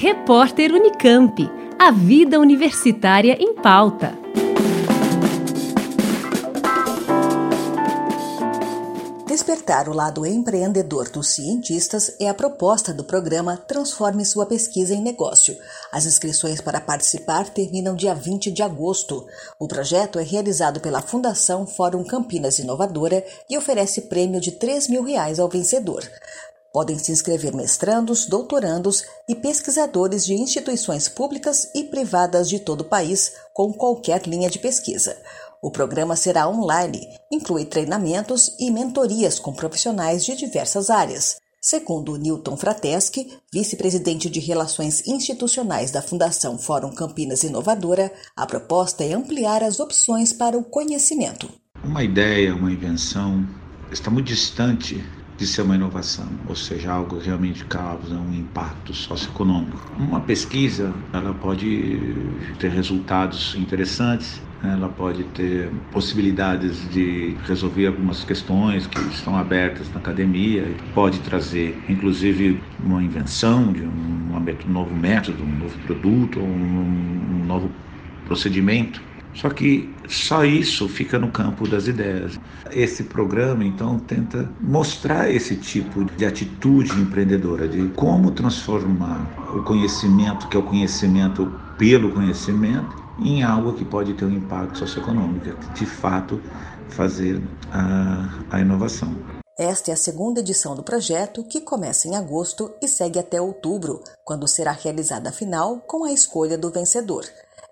Repórter Unicamp. A vida universitária em pauta. Despertar o lado empreendedor dos cientistas é a proposta do programa Transforme Sua Pesquisa em Negócio. As inscrições para participar terminam dia 20 de agosto. O projeto é realizado pela Fundação Fórum Campinas Inovadora e oferece prêmio de 3 mil reais ao vencedor. Podem se inscrever mestrandos, doutorandos e pesquisadores de instituições públicas e privadas de todo o país com qualquer linha de pesquisa. O programa será online, inclui treinamentos e mentorias com profissionais de diversas áreas. Segundo Newton Frateschi, vice-presidente de Relações Institucionais da Fundação Fórum Campinas Inovadora, a proposta é ampliar as opções para o conhecimento. Uma ideia, uma invenção está muito distante de ser uma inovação, ou seja, algo que realmente causa um impacto socioeconômico. Uma pesquisa, ela pode ter resultados interessantes, ela pode ter possibilidades de resolver algumas questões que estão abertas na academia, pode trazer, inclusive, uma invenção de um, um novo método, um novo produto, um, um novo procedimento só que só isso fica no campo das ideias. Esse programa, então, tenta mostrar esse tipo de atitude empreendedora, de como transformar o conhecimento, que é o conhecimento pelo conhecimento, em algo que pode ter um impacto socioeconômico, de fato fazer a, a inovação. Esta é a segunda edição do projeto, que começa em agosto e segue até outubro, quando será realizada a final com a escolha do vencedor.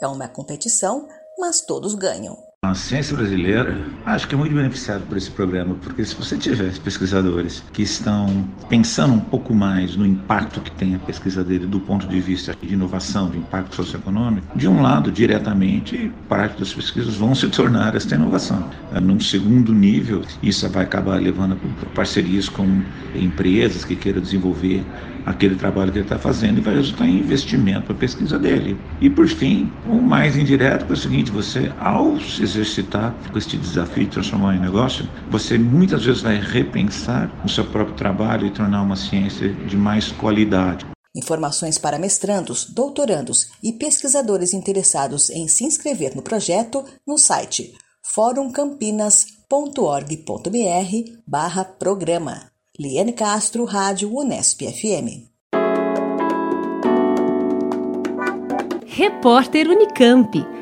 É uma competição mas todos ganham. A ciência brasileira acho que é muito beneficiada por esse programa, porque se você tiver pesquisadores que estão pensando um pouco mais no impacto que tem a pesquisa dele do ponto de vista de inovação, de impacto socioeconômico, de um lado, diretamente, parte das pesquisas vão se tornar esta inovação. Num segundo nível, isso vai acabar levando a parcerias com empresas que queiram desenvolver aquele trabalho que ele está fazendo e vai resultar em investimento para a pesquisa dele. E por fim, o mais indireto é o seguinte: você, ao se exercitar com este desafio de transformar em negócio, você muitas vezes vai repensar o seu próprio trabalho e tornar uma ciência de mais qualidade. Informações para mestrandos, doutorandos e pesquisadores interessados em se inscrever no projeto no site forumcampinas.org.br barra programa. Liane Castro, Rádio Unesp FM. Repórter Unicamp.